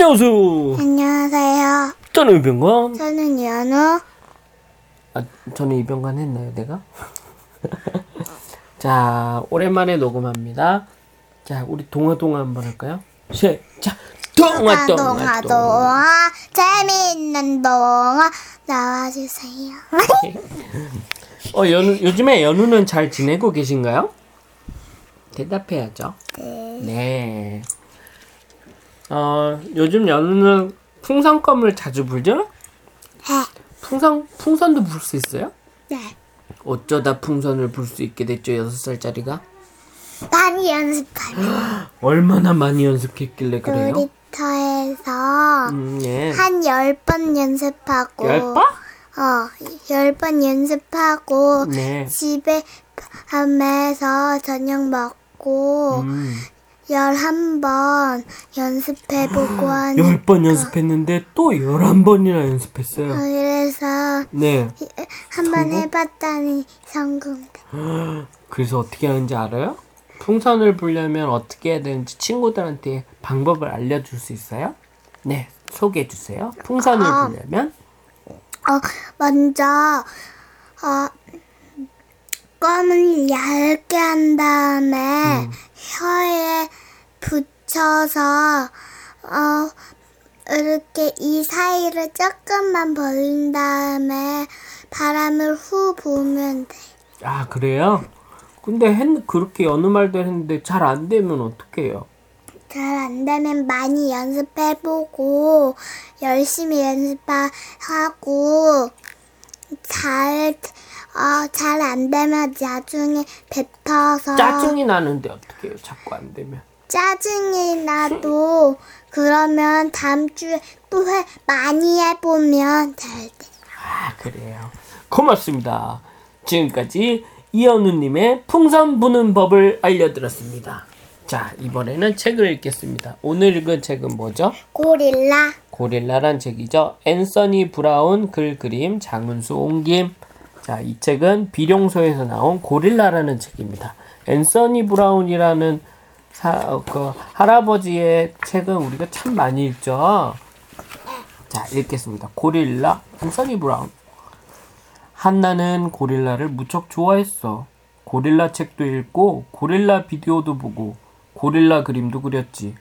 안녕하세요. 안녕하세요. 저는 이병관. 저는 연우. 아, 저는 이병관 했나요, 내가? 자, 오랜만에 녹음합니다. 자, 우리 동화 동화 한번 할까요? 시작. 동화 동화 동화 동화. 동화 재미있는 동화 나와주세요. 어, 연우 요즘에 연우는 잘 지내고 계신가요? 대답해야죠. 네. 네. 어, 요즘 연우는 풍선껌을 자주 불죠? 네. 풍선 풍선도 불 수 있어요? 네. 어쩌다 풍선을 불 수 있게 됐죠, 여섯 살짜리가? 많이 연습하면 얼마나 많이 연습했길래 그래요? 놀이터에서 음, 예. 한 열 번 연습하고 열 번? 어, 열 번 연습하고 네. 집에 밤에서 저녁 먹고 음. 열한 번 연습해보고 하니 열번 연습했는데 또 열한 번이나 연습했어요. 그래서 네. 한 번 성공? 해봤더니. 그래서 어떻게 하는지 알아요? 풍선을 불려면 어떻게 해야 되는지 친구들한테 방법을 알려줄 수 있어요? 네, 소개해 주세요. 풍선을 아. 불려면 어, 먼저 어, 껌을 얇게 한 다음에 혀에 붙여서 어, 이렇게 이 사이를 조금만 벌린 다음에 바람을 후 부으면 돼. 아 그래요? 근데 했, 그렇게 여느 말도 했는데 잘 안 되면 어떡해요? 잘 안 되면 많이 연습해보고 열심히 연습하고 잘 어, 잘 안 되면 나중에 뱉어서 짜증이 나는데 어떡해요? 자꾸 안 되면. 짜증이 나도 그러면 다음 주에 또 해 많이 해보면 잘 돼. 아 그래요. 고맙습니다. 지금까지 이현우님의 풍선 부는 법을 알려드렸습니다. 자 이번에는 책을 읽겠습니다. 오늘 읽은 책은 뭐죠? 고릴라 고릴라란 책이죠. 앤서니 브라운 글 그림 장은수 옮김. 자, 이 책은 비룡소에서 나온 고릴라라는 책입니다. 앤서니 브라운이라는 사, 어, 그 할아버지의 책은 우리가 참 많이 읽죠. 자, 읽겠습니다. 고릴라 앤서니 브라운. 한나는 고릴라를 무척 좋아했어. 고릴라 책도 읽고 고릴라 비디오도 보고 고릴라 그림도 그렸지.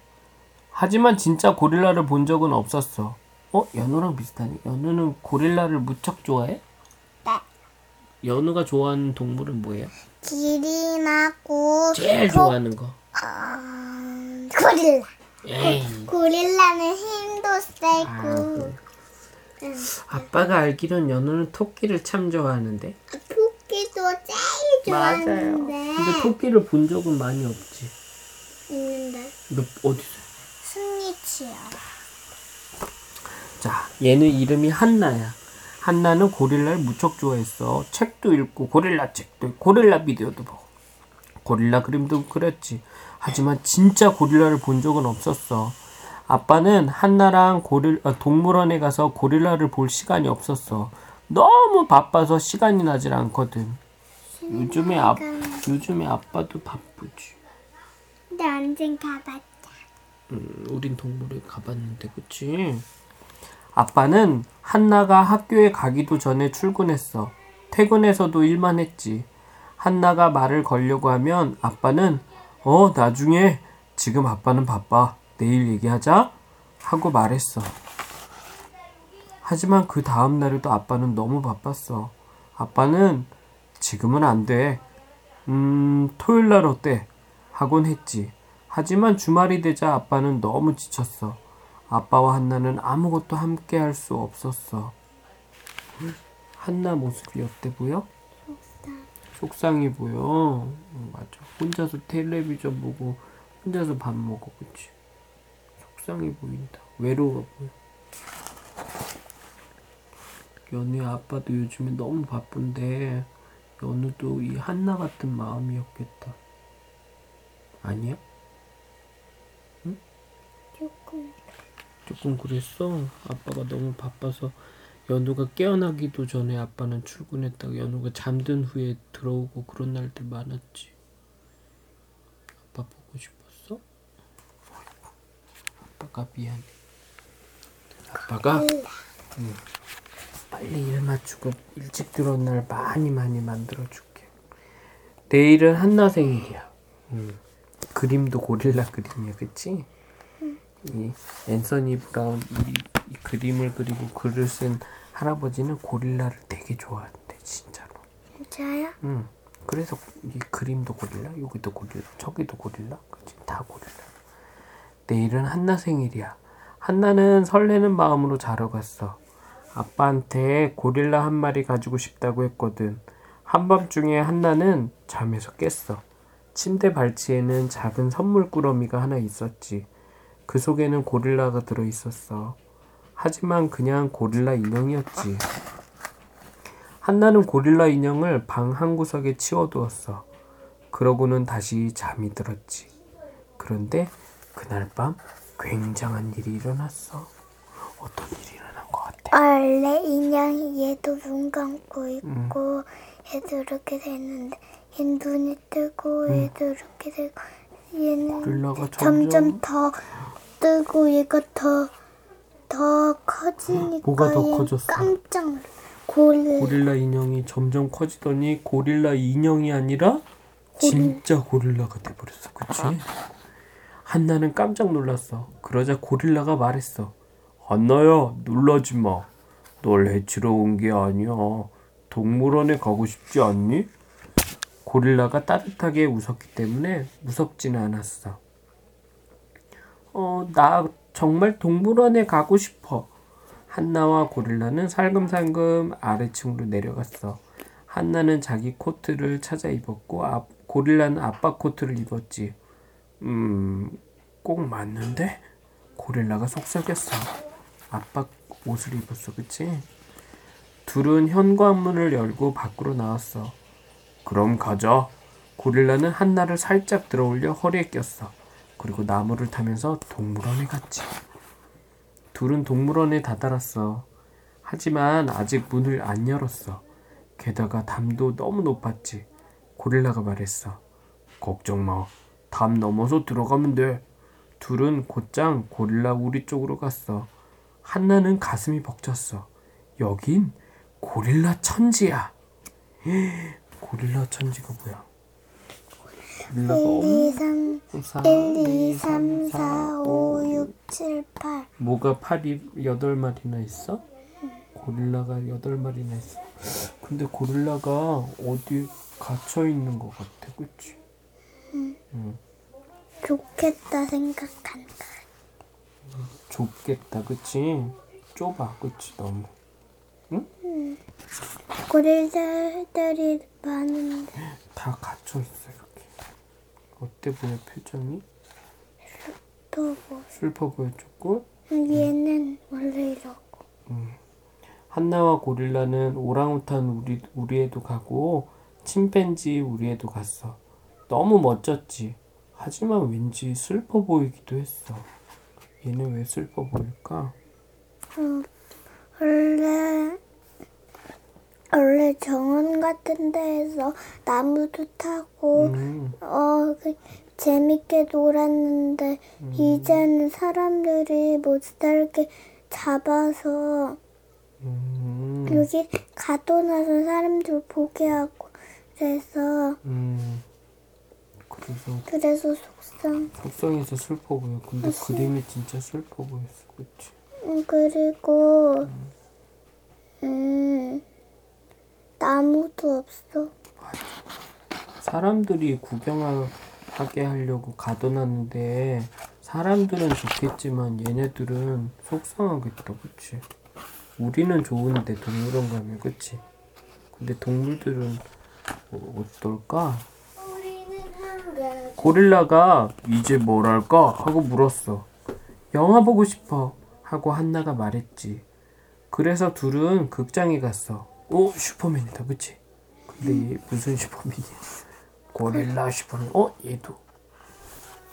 하지만 진짜 고릴라를 본 적은 없었어. 어? 연우랑 비슷하네. 연우는 고릴라를 무척 좋아해? 네. 연우가 좋아하는 동물은 뭐예요? 기린하고 제일 좋아하는 거. 어, 고릴라 에이. 고릴라는 힘도 세고 아이고. 아빠가 알기론 연우는 토끼를 참 좋아하는데. 토끼도 제일. 좋아하는데 근데 토끼를 본 적은 많이 없지. 있는데 너 어디서? 승리치요. 자, 얘는 이름이 한나야. 한나는 고릴라를 무척 좋아했어. 책도 읽고 고릴라 책도 고릴라 비디오도 보고 고릴라 그림도 그렸지. 하지만 진짜 고릴라를 본 적은 없었어. 아빠는 한나랑 고릴 아, 동물원에 가서 고릴라를 볼 시간이 없었어. 너무 바빠서 시간이 나질 않거든. 요즘에 아 요즘에 아빠도 바쁘지. 근데 언젠 가봤자. 음, 우린 동물에 가봤는데, 그치? 아빠는 한나가 학교에 가기도 전에 출근했어. 퇴근해서도 일만 했지. 한나가 말을 걸려고 하면 아빠는 어, 나중에 지금 아빠는 바빠. 내일 얘기하자. 하고 말했어. 하지만 그 다음 날에도 아빠는 너무 바빴어. 아빠는 지금은 안 돼. 음, 토요일 날 어때? 하곤 했지. 하지만 주말이 되자 아빠는 너무 지쳤어. 아빠와 한나는 아무것도 함께 할 수 없었어. 한나 모습이 어때 보여? 속상해 보여. 응, 맞아. 혼자서 텔레비전 보고 혼자서 밥 먹어, 그치? 속상해 보인다. 외로워 보여. 연우야 아빠도 요즘에 너무 바쁜데 연우도 이 한나 같은 마음이었겠다. 아니야? 조금. 조금 그랬어. 아빠가 너무 바빠서 연우가 깨어나기도 전에 아빠는 출근했다가 연우가 잠든 후에 들어오고 그런 날들 많았지. 아빠 보고 싶었어? 아빠가 미안해. 아빠가 음, 빨리 일 마치고 일찍 들어온 날 많이 많이 만들어줄게. 내일은 한나 생일이야. 음, 그림도 고릴라 그림이야, 그치? 이 앤서니 브라운 이, 이 그림을 그리고 글을 쓴 할아버지는 고릴라를 되게 좋아한대, 진짜로. 진짜요? 응. 그래서 이 그림도 고릴라, 여기도 고릴라, 저기도 고릴라, 그치? 다 고릴라. 내일은 한나 생일이야. 한나는 설레는 마음으로 자러 갔어. 아빠한테 고릴라 한 마리 가지고 싶다고 했거든. 한밤중에 한나는 잠에서 깼어. 침대 발치에는 작은 선물 꾸러미가 하나 있었지. 그 속에는 고릴라가 들어 있었어. 하지만 그냥 고릴라 인형이었지. 한나는 고릴라 인형을 방 한 구석에 치워두었어. 그러고는 다시 잠이 들었지. 그런데 그날 밤 굉장한 일이 일어났어. 어떤 일이 일어난 것 같아? 원래 인형이 얘도 눈 감고 있고 얘도 이렇게 됐는데 얘 눈이 뜨고 얘도 이렇게 되고 얘는 고릴라가 점점 점점 더 뜨고 얘가 더 더 커지니까 뭐가 더 커졌어? 깜짝 놀라. 고릴라 고릴라 인형이 점점 커지더니 고릴라 인형이 아니라 진짜 고릴라가 돼버렸어. 그치? 한나는 깜짝 놀랐어. 그러자 고릴라가 말했어. 한나야, 놀라지 마. 널 해치러 온 게 아니야. 동물원에 가고 싶지 않니? 고릴라가 따뜻하게 웃었기 때문에 무섭지는 않았어. 어, 나 정말 동물원에 가고 싶어. 한나와 고릴라는 살금살금 아래층으로 내려갔어. 한나는 자기 코트를 찾아 입었고 아, 고릴라는 아빠 코트를 입었지. 음, 꼭 맞는데? 고릴라가 속삭였어. 아빠 옷을 입었어, 그치? 둘은 현관문을 열고 밖으로 나왔어. 그럼 가자. 고릴라는 한나를 살짝 들어올려 허리에 꼈어. 그리고 나무를 타면서 동물원에 갔지. 둘은 동물원에 다다랐어. 하지만 아직 문을 안 열었어. 게다가 담도 너무 높았지. 고릴라가 말했어. 걱정 마. 담 넘어서 들어가면 돼. 둘은 곧장 고릴라 우리 쪽으로 갔어. 한나는 가슴이 벅찼어. 여긴 고릴라 천지야. 고릴라 천지가 뭐야? 고릴라가 1, 2, 3, 엄청 사, 1, 2, 3, 4, 5, 6, 7, 8 뭐가 팔이 여덟 마리나 있어? 고릴라가 여덟 마리나 있어. 근데 고릴라가 어디 갇혀 있는 것 같아, 그치? 좋겠다 생각한다 좁겠다, 그치? 좁아, 그치? 너무. 고릴라들이 많은데 다 갇혀 있어, 보여, 표정이? 또 뭐. 슬퍼 보여, 조금? 얘는 원래 이러고 한나와 고릴라는 오랑우탄 우리, 우리에도 가고 침팬지 우리에도 갔어. 너무 멋졌지. 하지만 왠지 슬퍼 보이기도 했어. 얘는 왜 슬퍼 보일까? 원래 원래 정원 같은 데에서 나무도 타고 음, 어 그, 재밌게 놀았는데 이제는 사람들이 못 살게 잡아서 음, 여기 가둬놔서 사람들 보게 하고 그래서 음. 그래서 그래서 속상 속성에서 슬퍼 보여. 근데 그림이 진짜 슬퍼 보였어. 그치? 음, 그리고 음 나무도 없어 사람들이 구경하 게 하려고 가둬놨는데 사람들은 좋겠지만 얘네들은 속상하겠다. 그치? 우리는 좋은데 동물원 가면 그치? 근데 동물들은 어, 어떨까? 고릴라가 이제 뭘 할까? 하고 물었어. 영화 보고 싶어. 하고 한나가 말했지. 그래서 둘은 극장에 갔어. 오, 슈퍼맨이다. 그치? 근데 얘 무슨 슈퍼맨이야? 고릴라 슈퍼맨. 어? 얘도.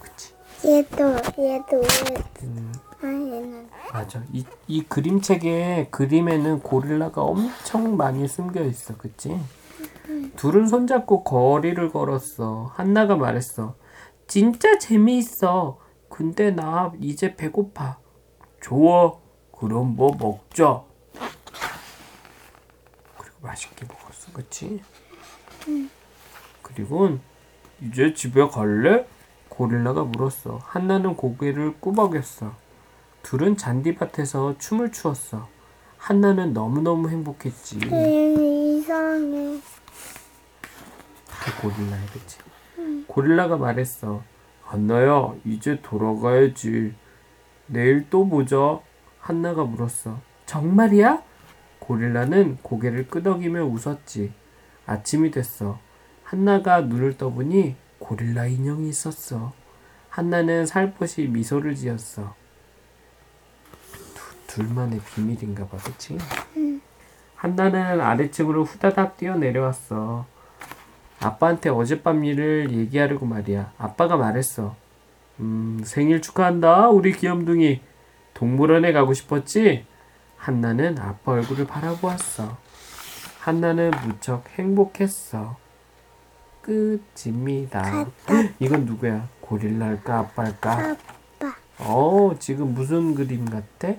그치? 얘도 얘도 얘도 아 얘는 맞아. 이, 이 그림책에 그림에는 고릴라가 엄청 많이 숨겨 있어. 그치? 둘은 손잡고 거리를 걸었어. 한나가 말했어. 진짜 재미있어. 근데 나 이제 배고파. 좋아. 그럼 뭐 먹자. 그리고 맛있게 먹었어, 그치? 그리고 이제 집에 갈래? 고릴라가 물었어. 한나는 고개를 꾸벅였어. 둘은 잔디밭에서 춤을 추었어. 한나는 너무너무 행복했지. 이상해. 그 고릴라야, 그치? 고릴라가 말했어. 한나야, 이제 돌아가야지. 내일 또 보자. 한나가 물었어. 정말이야? 고릴라는 고개를 끄덕이며 웃었지. 아침이 됐어. 한나가 눈을 떠보니 고릴라 인형이 있었어. 한나는 살포시 미소를 지었어. 두, 둘만의 비밀인가 봐, 그치? 한나는 아래층으로 후다닥 뛰어내려왔어. 아빠한테 어젯밤 일을 얘기하려고 말이야. 아빠가 말했어. 음, 생일 축하한다, 우리 귀염둥이. 동물원에 가고 싶었지? 한나는 아빠 얼굴을 바라보았어. 한나는 무척 행복했어. 끝입니다. 이건 누구야? 고릴라일까? 아빠일까? 아빠, 어, 지금 무슨 그림 같아?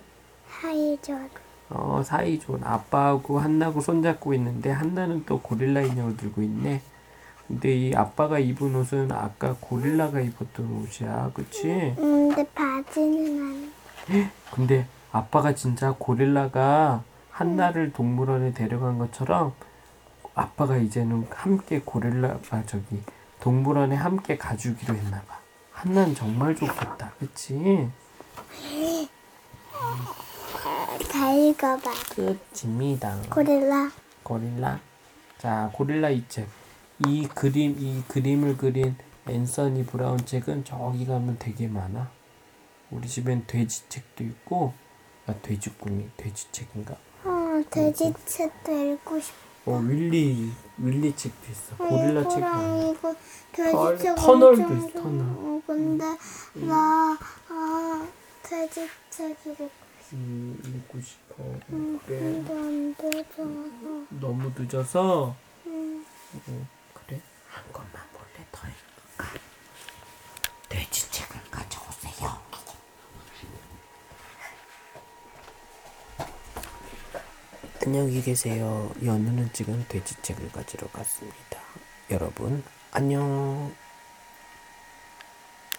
하이전. 어, 사이 좋은 아빠하고 한나하고 손잡고 있는데 한나는 또 고릴라 인형을 들고 있네. 근데 이 아빠가 입은 옷은 아까 고릴라가 입었던 옷이야. 그치? 음, 근데 바지는 안. 근데 아빠가 진짜 고릴라가 한나를 동물원에 데려간 것처럼 아빠가 이제는 함께 고릴라가 저기 동물원에 함께 가주기로 했나 봐. 한나는 정말 좋겠다. 그치? 다 읽어봐. 끝입니다. 고릴라. 고릴라. 자, 고릴라 이 책. 이 그림, 이 그림을 그린 앤서니 브라운 책은 저기 가면 되게 많아. 우리 집엔 돼지 책도 있고, 아, 돼지 꿈이 돼지 책인가? 어, 돼지 책도 읽고 싶어. 어, 윌리, 윌리 책도 있어. 고릴라 책. 이거랑 이거 털- 돼지책 터널도 엄청 있어, 좋아. 터널. 어, 근데 나 아, 돼지책 읽고 음, 읽고 싶어. 음, 그래. 근데 안 되잖아. 너무 늦어서. 음. 어, 그래? 한 것만 몰래 더 읽을까? 돼지 책을 가져오세요. 안녕히 계세요. 연우는 지금 돼지책을 가지러 갔습니다. 여러분, 안녕.